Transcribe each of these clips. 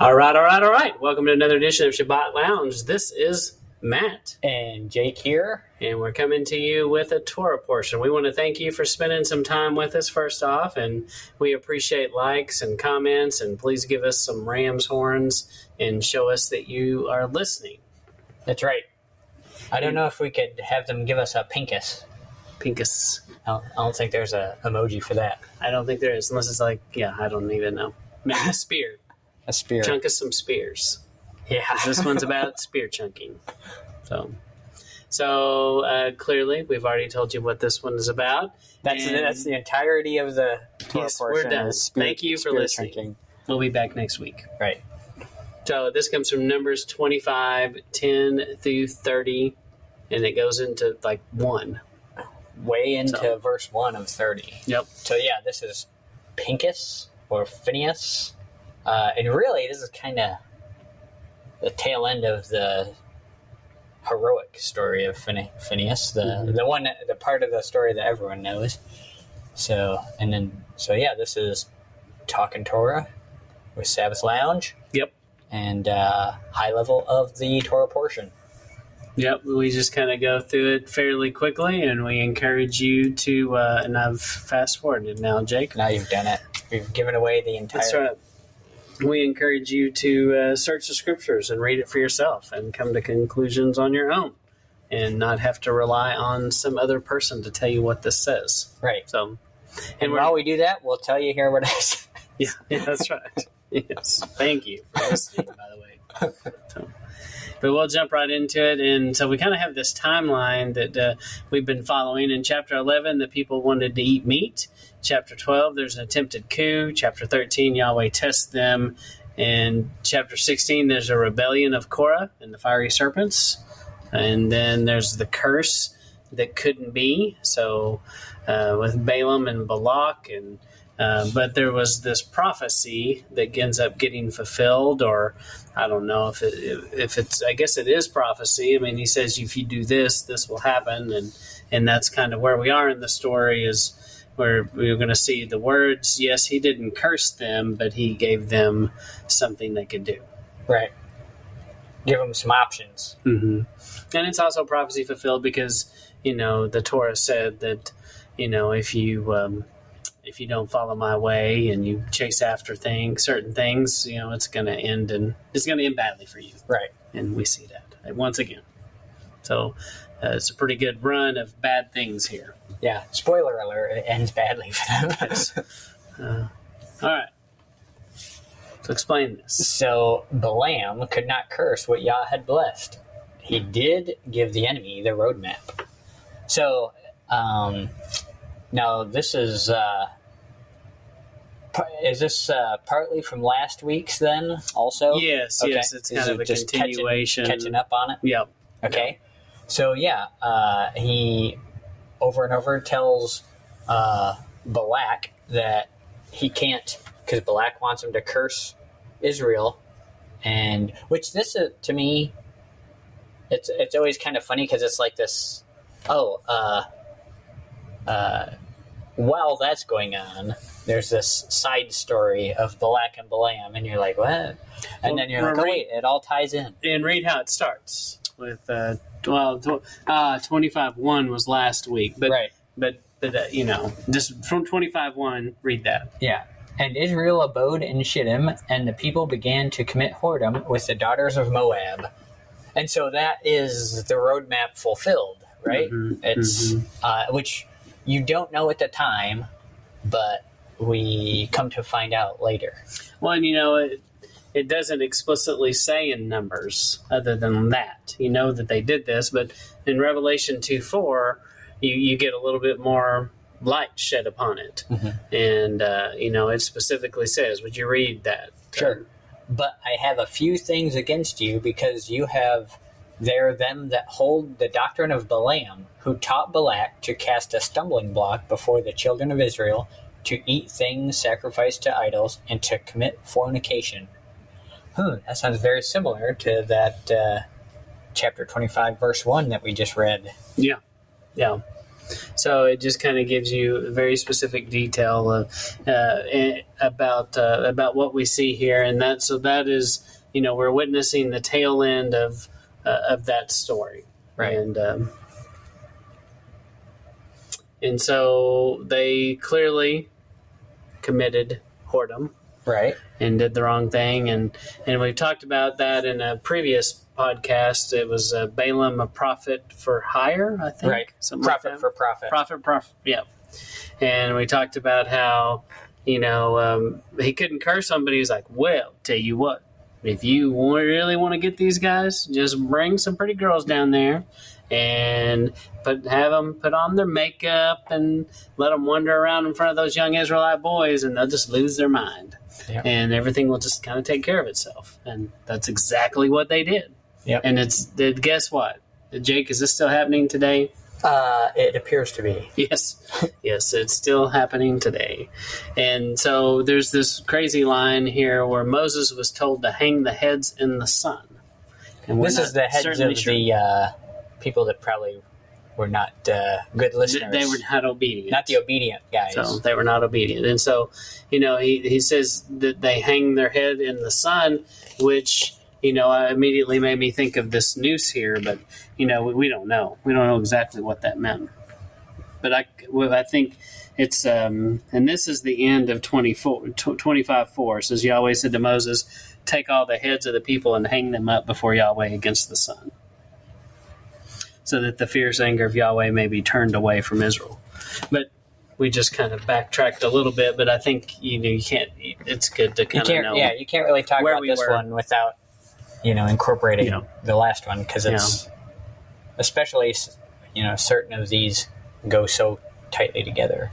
All right, all right, all right. Welcome to another edition of Sabbath Lounge. This is Matt, And Jake here. and we're coming to you with a Torah portion. We want to thank you for spending some time with us, first off, and we appreciate likes and comments, and please give us some ram's horns and show us that you are listening. That's right. I don't know if we could have them give us a Pinchas. Pinchas. I don't, I don't think there's a emoji for that. I don't think there is, unless it's like, yeah, I don't even know. Maybe a spear. A spear. Chunk us some spears. Yeah. this one's about spear chunking. So, so uh, clearly, we've already told you what this one is about. That's And- that's the entirety of the Torah Yes, we're done. spear- Thank you for listening. drinking. We'll be back next week. Right. So this comes from Numbers 25, 10 through 30, and it goes into like 1. Way into So- verse one of thirty. Yep. So yeah, this is Pinchas or Phineas, uh, and really this is kind of the tail end of the heroic story of Phine- Phineas, the Mhm. the one, the part of the story that everyone knows. So and then so yeah, this is talking Torah with Sabbath Lounge Yep. and uh, high level of the Torah portion. Yep. We just kind of go through it fairly quickly, and we encourage you to, uh, and I've fast forwarded now, Jake. Now you've done it. We've given away the entire. That's right. We encourage you to uh, search the scriptures and read it for yourself and come to conclusions on your own and not have to rely on some other person to tell you what this says. Right. So, And and while we do that, we'll tell you here what it is. yeah, yeah, that's right. yes. Thank you for listening, by the way. But we'll jump right into it. And so we kind of have this timeline that uh, we've been following. In chapter 11, the people wanted to eat meat. Chapter 12, there's an attempted coup. Chapter 13, Yahweh tests them. In chapter 16, there's a rebellion of Korah and the fiery serpents. And then there's the curse that couldn't be. So uh, with Balaam and Balak and uh, but there was this prophecy that ends up getting fulfilled, or I don't know if it, if it's. I guess it is prophecy. I mean, he says if you do this, this will happen, and and that's kind of where we are in the story. Is where we're going to see the words. Yes, he didn't curse them, but he gave them something they could do. Right. Give them some options. hmm And it's also prophecy fulfilled because you know the Torah said that you know if you um, if you don't follow my way and you chase after things, certain things, you know it's going to end and it's going to end badly for you. Right. And we see that uh, once again. So uh, it's a pretty good run of bad things here. Yeah. Spoiler alert, it ends badly for them. Uh, all right. So explain this. so Balaam could not curse what Yah had blessed. He did give the enemy the roadmap. So, um, now this is, uh, is this uh, partly from last week's then also? Yes, Okay. yes, it's Is kind of it a just continuation. Catching up on it? Yep. Okay. So yeah, uh, he over and over tells uh, Balak that he can't because Balak wants him to curse Israel, and which this uh, to me, it's it's always kind of funny because it's like this. Oh, uh, uh, while that's going on, there's this side story of Balak and Balaam, and you're like, what? And Well, then you're like, oh wait, it all ties in. and read how it starts with uh, well, tw- uh, twenty five one was last week, but right. but but uh, you know, just from twenty five one, read that. Yeah. And Israel abode in Shittim, and the people began to commit whoredom with the daughters of Moab. And so that is the roadmap fulfilled, right? Mhm, It's mhm. uh, which you don't know at the time, but we come to find out later. Well, and you know, it, it doesn't explicitly say in numbers other than that. You know that they did this, but in Revelation 2 4, you, you get a little bit more light shed upon it. Mhm. And, uh, you know, it specifically says, would you read that? Sure. But I have a few things against you because you have there them that hold the doctrine of Balaam, who taught Balak to cast a stumbling block before the children of Israel, to eat things sacrificed to idols, and to commit fornication. Hmm, that sounds very similar to that uh, chapter 25, verse 1 that we just read. Yeah. Yeah. So it just kind of gives you a very specific detail of, uh, about uh, about what we see here, and that so that is you know we're witnessing the tail end of uh, of that story, Right. And um, and so they clearly committed whoredom Right. and did the wrong thing, and and we talked about that in a previous podcast. It was uh, Balaam, a prophet for hire, I think, Right. something like for profit. Profit, profit, yeah. And we talked about how, you know, um, he couldn't curse somebody. he's like, well, tell you what, if you really want to get these guys, just bring some pretty girls down there and put have them put on their makeup and let them wander around in front of those young Israelite boys, and they'll just lose their mind. Yeah. And everything will just kind of take care of itself. And that's exactly what they did. Yep. And it's, did guess what? Jake, is this still happening today? Uh, it appears to be. Yes, yes, it's still happening today. And so there's this crazy line here where Moses was told to hang the heads in the sun. And This is the heads of sure- the uh, people that probably were not uh, good listeners. They were not obedient. not the obedient guys. So they were not obedient. And so, you know, he, he says that they hang their head in the sun, which, you know, immediately made me think of this noose here, but, you know, we, we don't know. We don't know exactly what that meant. But I, well, I think it's, um, and this is the end of 24, tw- 25 4. It says Yahweh said to Moses, Take all the heads of the people and hang them up before Yahweh against the sun, so that the fierce anger of Yahweh may be turned away from Israel. But we just kind of backtracked a little bit, but I think you know you can't. It's good to kind of know. Yeah, you can't really talk about we this were. one without you know incorporating Yeah. the last one because it's especially you know certain of these go so tightly together.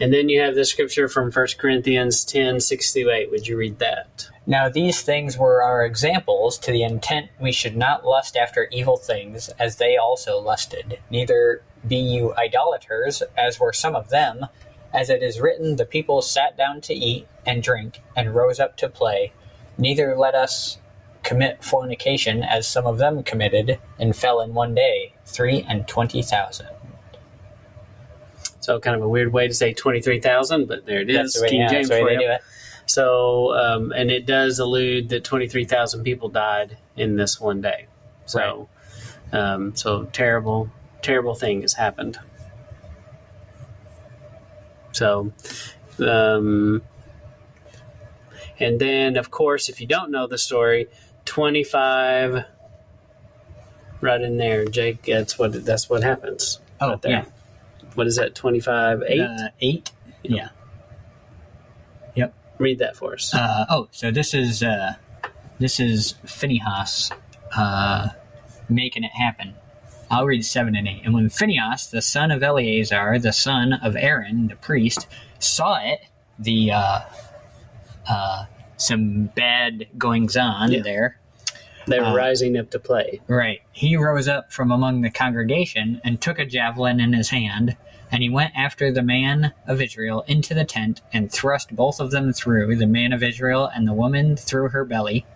And then you have the scripture from 1 Corinthians 10 6 through 8. Would you read that? Now these things were our examples to the intent we should not lust after evil things as they also lusted. Neither be you idolaters, as were some of them. As it is written, the people sat down to eat and drink and rose up to play. Neither let us commit fornication, as some of them committed and fell in one day, three and twenty thousand. So, kind of a weird way to say 23,000, but there it is. That's the King yeah, James for you. they do it. So, um, and it does allude that 23,000 people died in this one day. So, um, so terrible, terrible thing has happened. So, um, and then of course, if you don't know the story, 25 right in there, Jake, that's what, that's what happens. Oh, right there. yeah. What is that? 25, 8? Uh, eight. Yeah. Yep read that for us. Uh, oh, so this is uh, this is Phinehas uh, making it happen. I'll read seven and eight. And when Phinehas, the son of Eleazar, the son of Aaron, the priest, saw it, the uh, uh, some bad goings on Yeah. there. They were uh, rising up to play. Right. He rose up from among the congregation and took a javelin in his hand, and he went after the man of Israel into the tent and thrust both of them through, the man of Israel and the woman through her belly.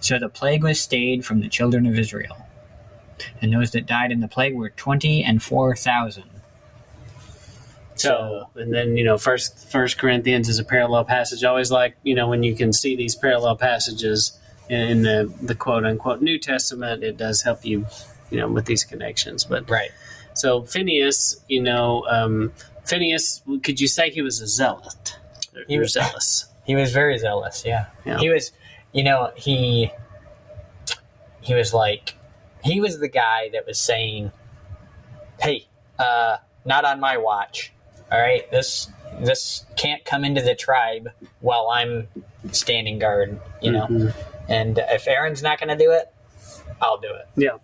So the plague was stayed from the children of Israel. And those that died in the plague were twenty and four thousand. So, and then you know, first First Corinthians is a parallel passage. I always like you know when you can see these parallel passages in the the quote unquote New Testament, it does help you you know with these connections. But Right. so Phineas, you know, um, Phineas, could you say he was a zealot? He was- zealous. He was very zealous, yeah. Yeah. He was, you know, he he was like, he was the guy that was saying, "Hey, uh, not on my watch. All right, this this can't come into the tribe while I'm standing guard. You know, Mhm. and if Aaron's not going to do it, I'll do it. Yeah.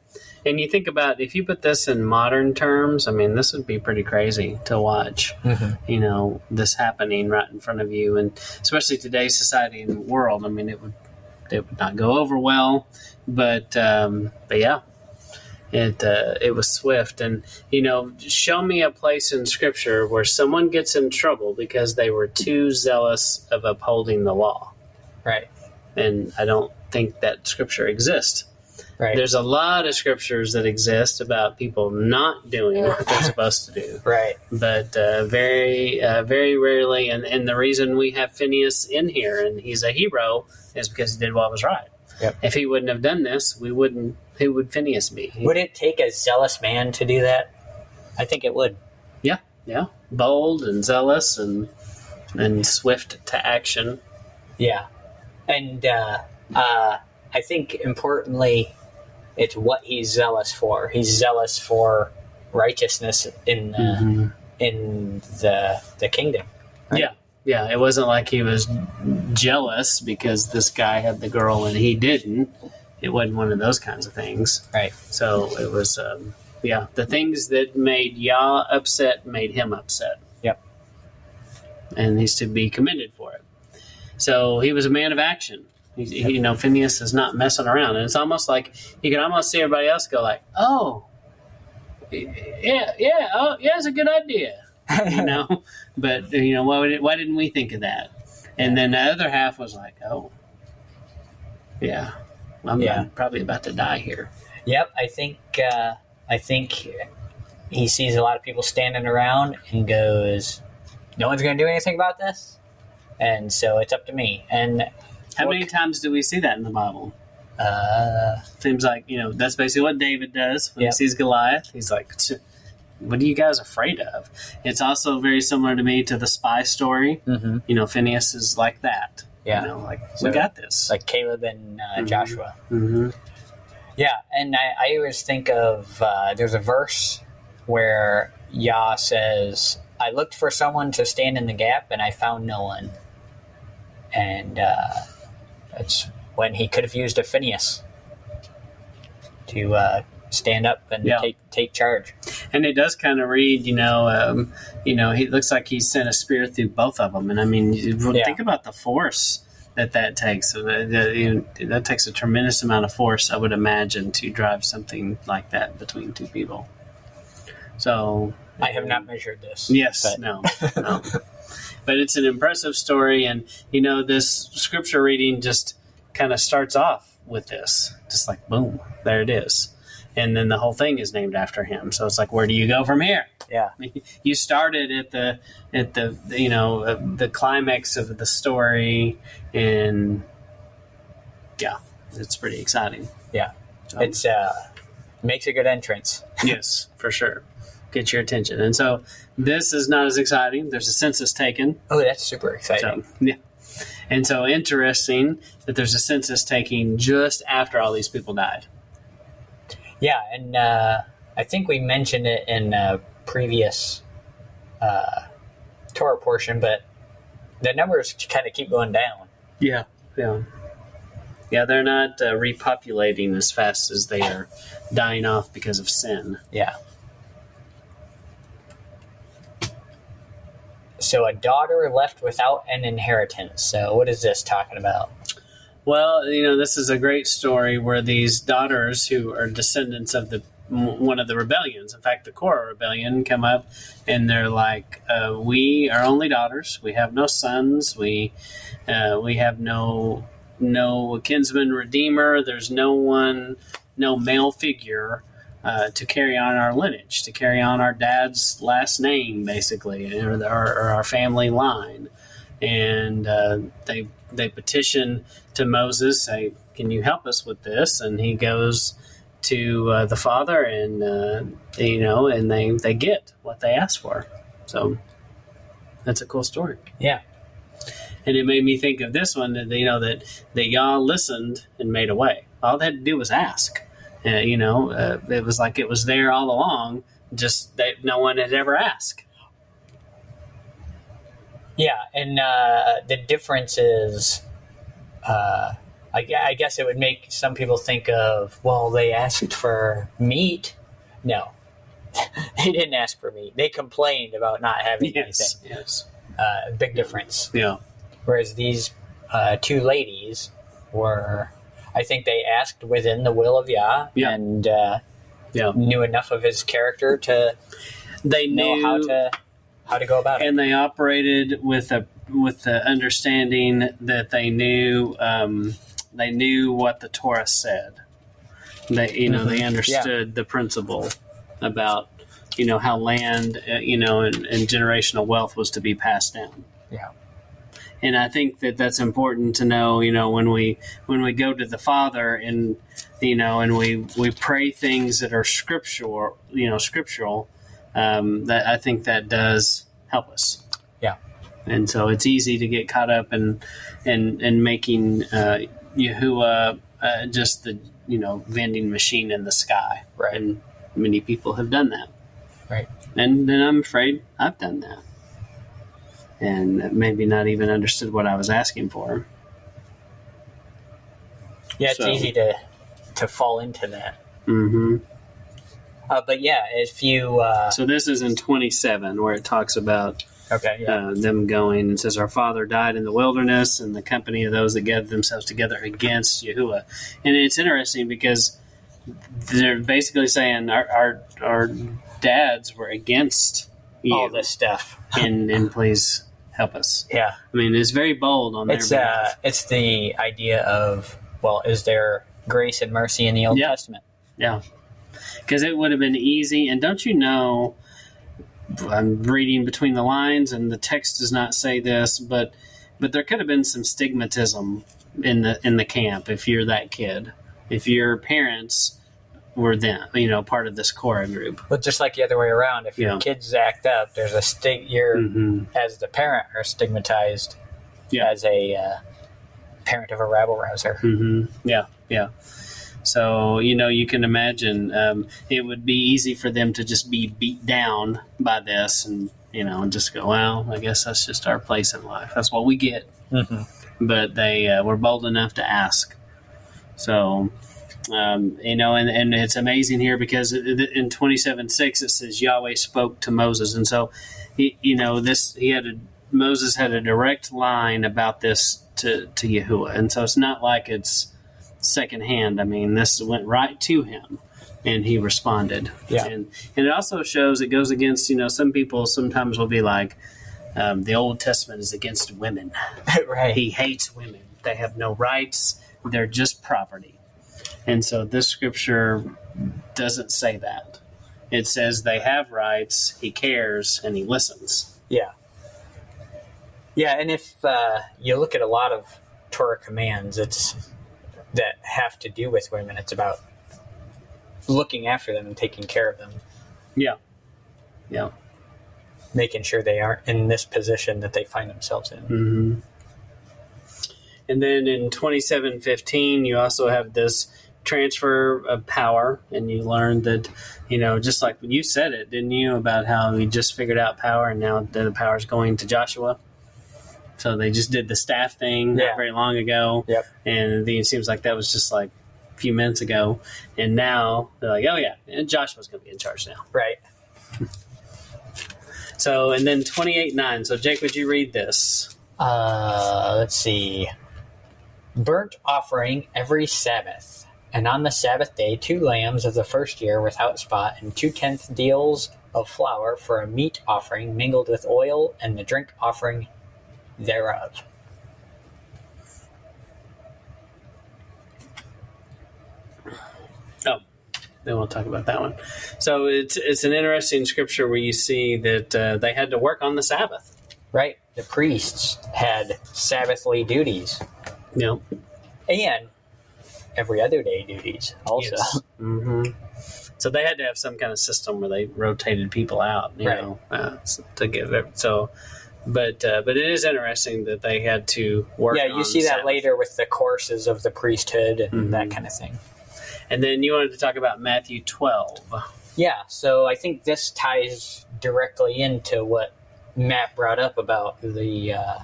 And you think about if you put this in modern terms, I mean, this would be pretty crazy to watch. You know, this happening right in front of you, and especially today's society and world. I mean, it would it would not go over well, but um, but yeah, it uh, it was swift. And you know, show me a place in Scripture where someone gets in trouble because they were too zealous of upholding the law Right. and I don't think that scripture exists. Right. There's a lot of scriptures that exist about people not doing what they're supposed to do, right. but uh, very, uh, very rarely. And, and the reason we have Phineas in here and he's a hero is because he did what was right. Yep. If he wouldn't have done this, we wouldn't. Who would Phineas be? Would it take a zealous man to do that? I think it would. Yeah, yeah, bold and zealous and and swift to action. Yeah. And uh, uh, I think importantly, it's what he's zealous for. He's zealous for righteousness in the, in the the kingdom. Right. Yeah, yeah. It wasn't like he was jealous because this guy had the girl and he didn't. It wasn't one of those kinds of things. Right. So it was, um, yeah, the things that made Yah upset made him upset. Yep. And he's to be commended for it. So he was a man of action. He, he- you know, Phineas is not messing around, and it's almost like you can almost see everybody else go like, "Oh, yeah, yeah, oh, yeah, it's a good idea," you know. but you know, why, would why didn't we think of that? And then the other half was like, "Oh, yeah, I'm Yeah. Probably about to die here." Yep. I think uh, I think he sees a lot of people standing around and goes, "No one's going to do anything about this," and so it's up to me. And How many times do we see that in the Bible? uh, Seems like you know that's basically what David does when Yeah. he sees Goliath. He's like, "Tch, "What are you guys afraid of?" It's also very similar to me to the spy story. mhm. You know, Phineas is like that. Yeah. you know, like So- we got this. like Caleb and uh, Mhm. Joshua. hmm Yeah, and I, I always think of uh, there's a verse where Yah says, "I looked for someone to stand in the gap, and I found no one." And uh, that's when he could have used a Phineas to uh, stand up and Yeah. take take charge. And it does kind of read, you know, um, you know, he looks like he sent a spear through both of them. And I mean, Yeah. think about the force that that takes. So that, that, you know, that takes a tremendous amount of force, I would imagine, to drive something like that between two people. So I have not measured this. Yes, but- no, no. but it's an impressive story, and you know this scripture reading just kind of starts off with this, just like boom, there it is, and then the whole thing is named after him. So it's like, where do you go from here? Yeah, You started at the at the you know uh, the climax of the story, and yeah, it's pretty exciting. yeah. So- It's uh, makes a good entrance. yes, for sure. Get your attention, and so this is not as exciting. There's a census taken. Oh, that's super exciting. So, yeah. And so interesting that there's a census taking just after all these people died. Yeah, and uh, I think we mentioned it in a previous uh, Torah portion, but the numbers kind of keep going down. Yeah. Yeah. Yeah, they're not uh, repopulating as fast as they are dying off because of sin. Yeah. So a daughter left without an inheritance. So what is this talking about? Well, you know, this is a great story where these daughters who are descendants of the one of the rebellions, in fact, the Korah rebellion, come up and they're like, uh, "We are only daughters. We have no sons. We uh, we have no no kinsman redeemer. There's no one, no male figure." Uh, to carry on our lineage, to carry on our dad's last name, basically, or, the, or, or our family line, and uh, they they petition to Moses, say, "Can you help us with this?" And he goes to uh, the father, and uh, you know, and they they get what they asked for. So that's a cool story. Yeah. And it made me think of this one that you know that that Yah listened and made a way. All they had to do was ask. Uh, you know, uh, it was like it was there all along. Just that no one had ever asked. Yeah, and uh, the difference is, uh, I, I guess it would make some people think of, well, they asked for meat. No, they didn't ask for meat. They complained about not having Yes, yes, anything. Uh, big difference. yeah, Whereas these uh, two ladies were, I think they asked within the will of Yah Yeah. and uh, yeah. knew enough of his character to They know how to how to go about it. and they operated with a with the understanding that they knew um, they knew what the Torah said. They, you know, they Mhm. understood the principle about, you know, how land, uh, you know, and, and generational wealth was to be passed down. Yeah. And I think that that's important to know, you know, when we when we go to the Father and you know, and we we pray things that are scriptural, you know, scriptural. Um, that I think that does help us. Yeah. And so it's easy to get caught up in in in making uh, Yahuwah uh, just the you know vending machine in the sky. Right. And many people have done that. Right. And then I'm afraid I've done that. And maybe not even understood what I was asking for. Yeah, it's So- easy to to fall into that. hmm Uh, but yeah, if you uh, So this is in 27 where it talks about okay, yeah, uh, them going and says, Our father died in the wilderness and the company of those that gathered themselves together against Yahuwah. And it's interesting because they're basically saying our, our, our dads were against you. all this stuff. and, and please help us. Yeah, I mean, it's very bold on their it's uh, it's the idea of well, is there grace and mercy in the Old Yeah. Testament? Yeah. Because it would have been easy. And don't you know, I'm reading between the lines, and the text does not say this, but but there could have been some stigmatism in the in the camp if you're that kid, if your parents were them, you know, part of this core group. But just like the other way around, if Yeah. your kids act up, there's a stig. You're hmm as the parent are stigmatized Yeah. as a uh, parent of a rabble rouser. hmm Yeah, yeah. So you know, you can imagine um, it would be easy for them to just be beat down by this, and you know, and just go, "Well, I guess that's just our place in life. That's what we get." Mm-hmm. But they uh, were bold enough to ask. So, um, you know, and, and it's amazing here because in twenty seven six it says Yahweh spoke to Moses, and so he, you know, this he had a Moses had a direct line about this to to Yahuwah, and so it's not like it's secondhand. I mean, this went right to him, and he responded. Yeah. and and it also shows it goes against you know some people sometimes will be like. Um, the Old Testament is against women. right. He hates women. They have no rights. They're just property. And so this scripture doesn't say that. It says they have rights, he cares, and he listens. Yeah. Yeah, and if uh, you look at a lot of Torah commands, it's that have to do with women. It's about looking after them and taking care of them, Yeah. Yeah. making sure they aren't in this position that they find themselves in. hmm And then in 2715, you also have this transfer of power, and you learned that, you know, just like you said it, didn't you, about how we just figured out power, and now the power is going to Joshua. So they just did the staff thing Yeah. not very long ago, Yep. and then it seems like that was just like a few minutes ago, and now they're like, oh yeah, and Joshua's going to be in charge now. Right. So and then 28 9. So Jake, would you read this? Uh, let's see. Burnt offering every Sabbath, and on the Sabbath day, two lambs of the first year without spot, and two tenth deals of flour for a meat offering mingled with oil, and the drink offering thereof. Oh, then we'll talk about that one. So it's it's an interesting scripture where you see that uh, they had to work on the Sabbath. Right? The priests had Sabbathly duties know, and every other day duties also. hmm So they had to have some kind of system where they rotated people out. You Right. know, uh, to give it, so. But uh, but it is interesting that they had to work. Yeah, you see that Sabbath. later with the courses of the priesthood and Mhm. that kind of thing. And then you wanted to talk about Matthew twelve. Yeah, so I think this ties directly into what Matt brought up about the uh,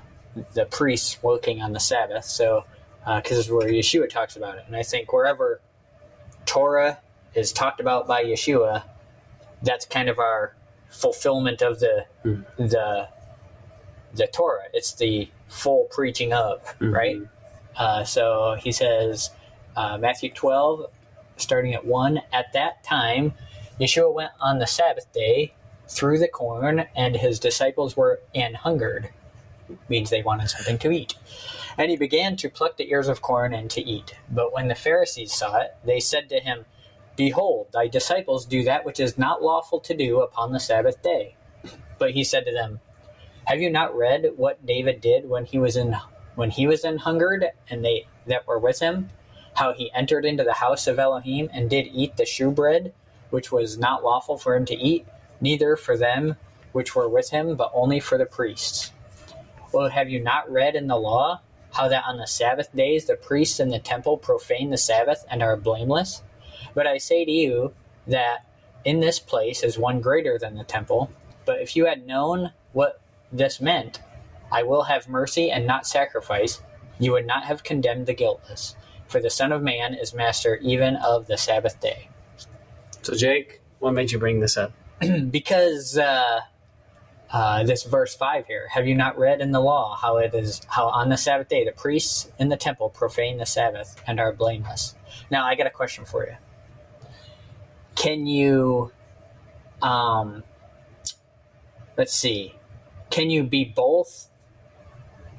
the priests working on the Sabbath. So, because this is where Yeshua talks about it, and I think wherever Torah is talked about by Yeshua, that's kind of our fulfillment of the Mhm. the the Torah. It's the full preaching of Mhm. right. Uh, so he says, uh, Matthew 12, starting at 1, At that time, Yeshua went on the Sabbath day through the corn, and his disciples were an hungered, means they wanted something to eat. And he began to pluck the ears of corn and to eat. But when the Pharisees saw it, they said to him, Behold, thy disciples do that which is not lawful to do upon the Sabbath day. But he said to them, Have you not read what David did when he was in when he was in hungered, and they that were with him, how he entered into the house of Elohim and did eat the shewbread, which was not lawful for him to eat, neither for them which were with him, but only for the priests. Well, have you not read in the law how that on the Sabbath days the priests in the temple profane the Sabbath and are blameless? But I say to you that in this place is one greater than the temple. But if you had known what this meant, I will have mercy and not sacrifice, you would not have condemned the guiltless. For the Son of Man is master even of the Sabbath day. So, Jake, what made you bring this up? because uh, uh, this verse 5 here have you not read in the law how it is how on the sabbath day the priests in the temple profane the sabbath and are blameless now i got a question for you can you um let's see can you be both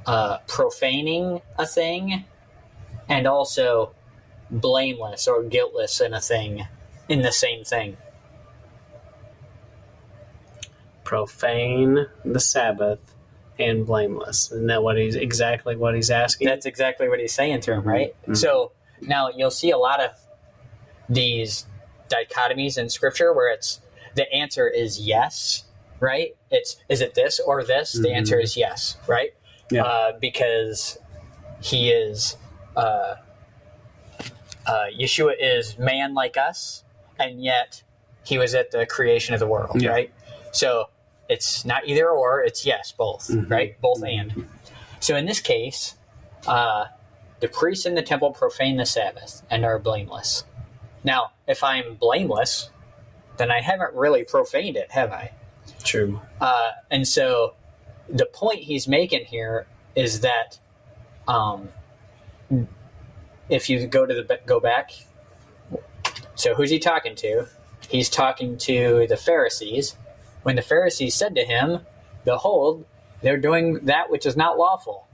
uh, profaning a thing and also blameless or guiltless in a thing in the same thing Profane the Sabbath and blameless. Isn't that what he's exactly what he's asking? That's exactly what he's saying to him, right? Mhm. So now you'll see a lot of these dichotomies in scripture where it's the answer is yes, right? It's is it this or this? The Mhm. answer is yes, right? Yeah. Uh, because he is uh, uh, Yeshua is man like us, and yet he was at the creation of the world, Yeah. right? So it's not either or; it's yes, both, Mhm. right? Both and. So in this case, uh, the priests in the temple profane the Sabbath and are blameless. Now, if I'm blameless, then I haven't really profaned it, have I? True. Uh, and so the point he's making here is that um, if you go to the go back, so who's he talking to? He's talking to the Pharisees. When the Pharisees said to him, "Behold, they're doing that which is not lawful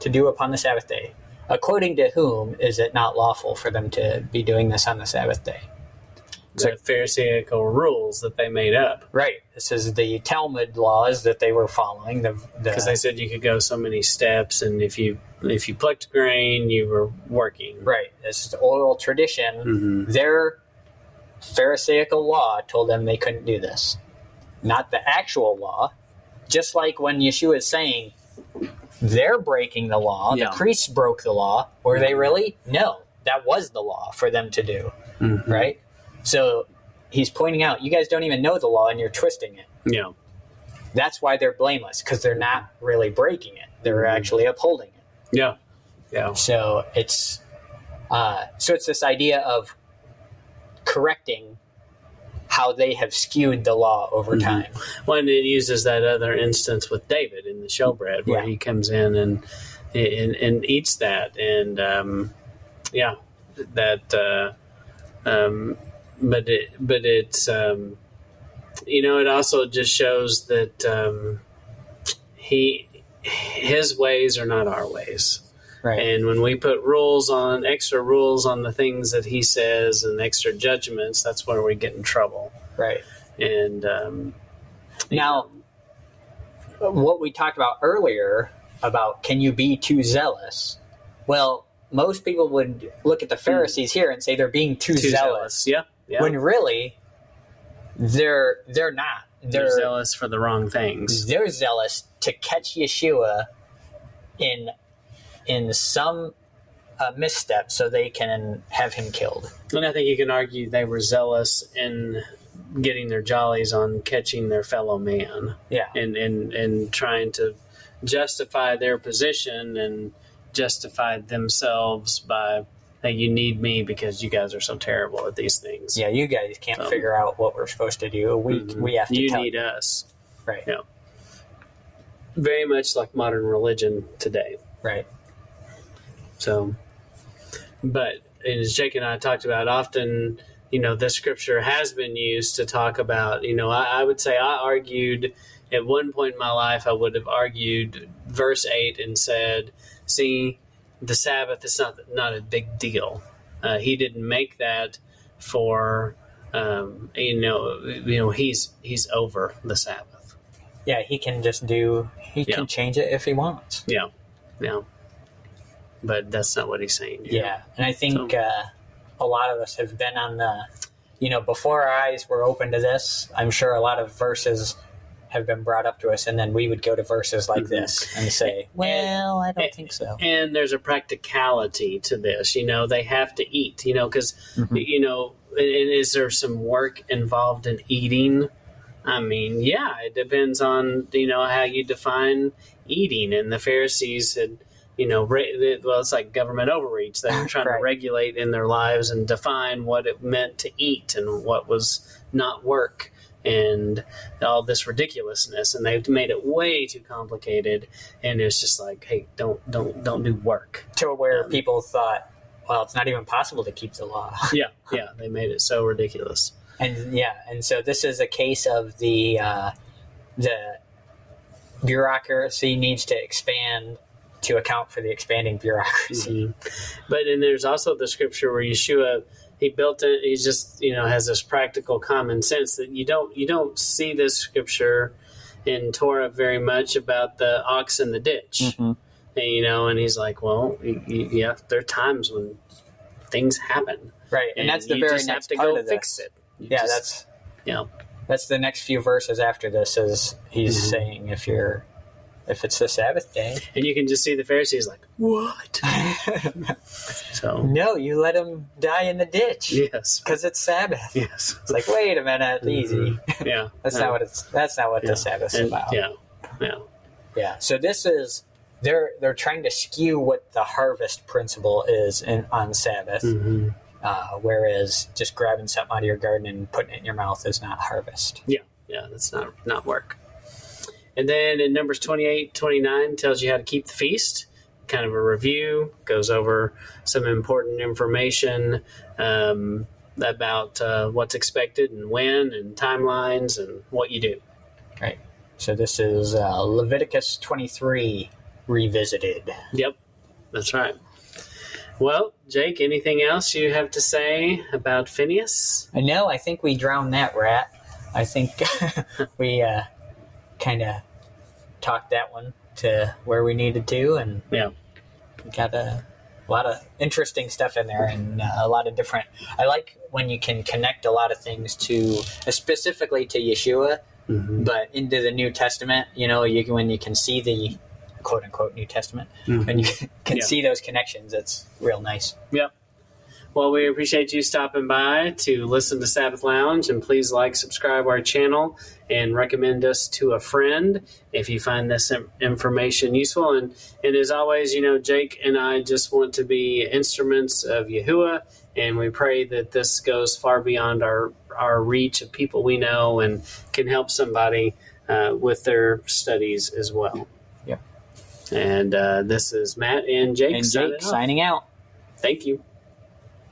to do upon the Sabbath day." According to whom is it not lawful for them to be doing this on the Sabbath day? The Pharisaical rules that they made up Right. This is the Talmud laws that they were following. Because the they said you could go so many steps, and if you if you plucked grain, you were working. right. This is the oral tradition. Mm-hmm. Their Pharisaical law told them they couldn't do this, not the actual law. Just like when Yeshua is saying they're breaking the law, Yeah. the priests broke the law. Were they really? No, that was the law for them to do. Mm-hmm. Right. So he's pointing out you guys don't even know the law and you're twisting it. Yeah. That's why they're blameless because they're not really breaking it; they're actually upholding it. Yeah. Yeah. So it's uh, so it's this idea of correcting how they have skewed the law over Mhm. time. Well, and it uses that other instance with David in the showbread where Yeah. he comes in and and, and eats that, and um, yeah, that. Uh, um, but it, but it's um, you know it also just shows that um, he his ways are not our ways. Right. And when we put rules on extra rules on the things that he says and extra judgments, that's where we get in trouble. right. And um, Now, what we talked about earlier about can you be too zealous? Well, most people would look at the Pharisees here and say they're being too, too zealous, zealous. Yeah, yeah. when really they're they're not. they're, They're zealous for the wrong things. they're zealous to catch Yeshua in in some uh, misstep so they can have him killed. And I think you can argue they were zealous in getting their jollies on catching their fellow man Yeah. and, and, and trying to justify their position and justify themselves by, hey, you need me because you guys are so terrible at these things. Yeah, you guys can't Um, figure out what we're supposed to do. We Mhm. we have to You need you. us. Right. Yeah. Very much like modern religion today. Right. So, but as Jake and I talked about, often, you know, the scripture has been used to talk about, you know, I, I would say I argued at one point in my life, I would have argued verse 8 and said, see, the Sabbath is not not a big deal. Uh, he didn't make that for um, you know you know he's he's over the Sabbath. Yeah, he can just do. He Yeah. can change it if he wants. Yeah, yeah. But that's not what he's saying. Yeah, and I think uh, a lot of us have been on the, you know, before our eyes were open to this. I'm sure a lot of verses have been brought up to us, and then we would go to verses like Mhm. this and say, "Well, I don't think so." and there's a practicality to this. You know, they have to eat. You know, because Mhm. you know, and and is there some work involved in eating? I mean, yeah, it depends on you know how you define eating. And the Pharisees had, you know, re- well, it's like government overreach. They were trying Right. to regulate in their lives and define what it meant to eat and what was not work. And all this ridiculousness, and they've made it way too complicated. And it's just like, hey, don't, don't, don't do work. To where Um, people thought, "Well, it's not even possible to keep the law." Yeah, yeah, they made it so ridiculous. and yeah, and so this is a case of the uh, the bureaucracy needs to expand to account for the expanding bureaucracy. But and there's also the scripture where Yeshua he built it. He just you know has this practical common sense that you don't you don't see this scripture in Torah very much about the ox in the ditch. Mhm. And, you know, and he's like, well, y- y- yeah, there are times when things happen, Right, and, that's the you very just next have to part go of this. fix it. You Yeah, just- that's you know, that's the next few verses after this. Is he's Mhm. saying if you're if it's the Sabbath day, and you can just see the Pharisees like, what? So no, you let him die in the ditch yes, because it's Sabbath. yes, It's like wait a minute, easy. yeah. That's not what it's. That's not what yeah. the Sabbath's and- about. Yeah, yeah. Yeah. So this is they're they're trying to skew what the harvest principle is in on Sabbath, hmm uh, whereas just grabbing something out of your garden and putting it in your mouth is not harvest. Yeah, yeah, that's not not work. And then in Numbers 28, 29 tells you how to keep the feast. Kind of a review, goes over some important information um, about uh, what's expected and when, and timelines, and what you do. Right. So this is uh, Leviticus twenty three revisited. Yep, that's right. Well, Jake, anything else you have to say about Phineas? I know. I think we drowned that rat. I think we uh, kind of talked that one to where we needed to, and Yeah. got a lot of interesting stuff in there, and uh, a lot of different. I like when you can connect a lot of things to specifically to Yeshua, Mm-hmm. but into the New Testament. You know, you can, when you can see the quote unquote New Testament, and you can Yeah. see those connections. It's real nice. Yep. Well, we appreciate you stopping by to listen to Sabbath Lounge, and please like, subscribe our channel, and recommend us to a friend if you find this information useful. And and as always, you know, Jake and I just want to be instruments of Yahuwah, and we pray that this goes far beyond our our reach of people we know and can help somebody uh, with their studies as well. Yeah. And uh, this is Matt and Jake. And Jake signing out. Thank you.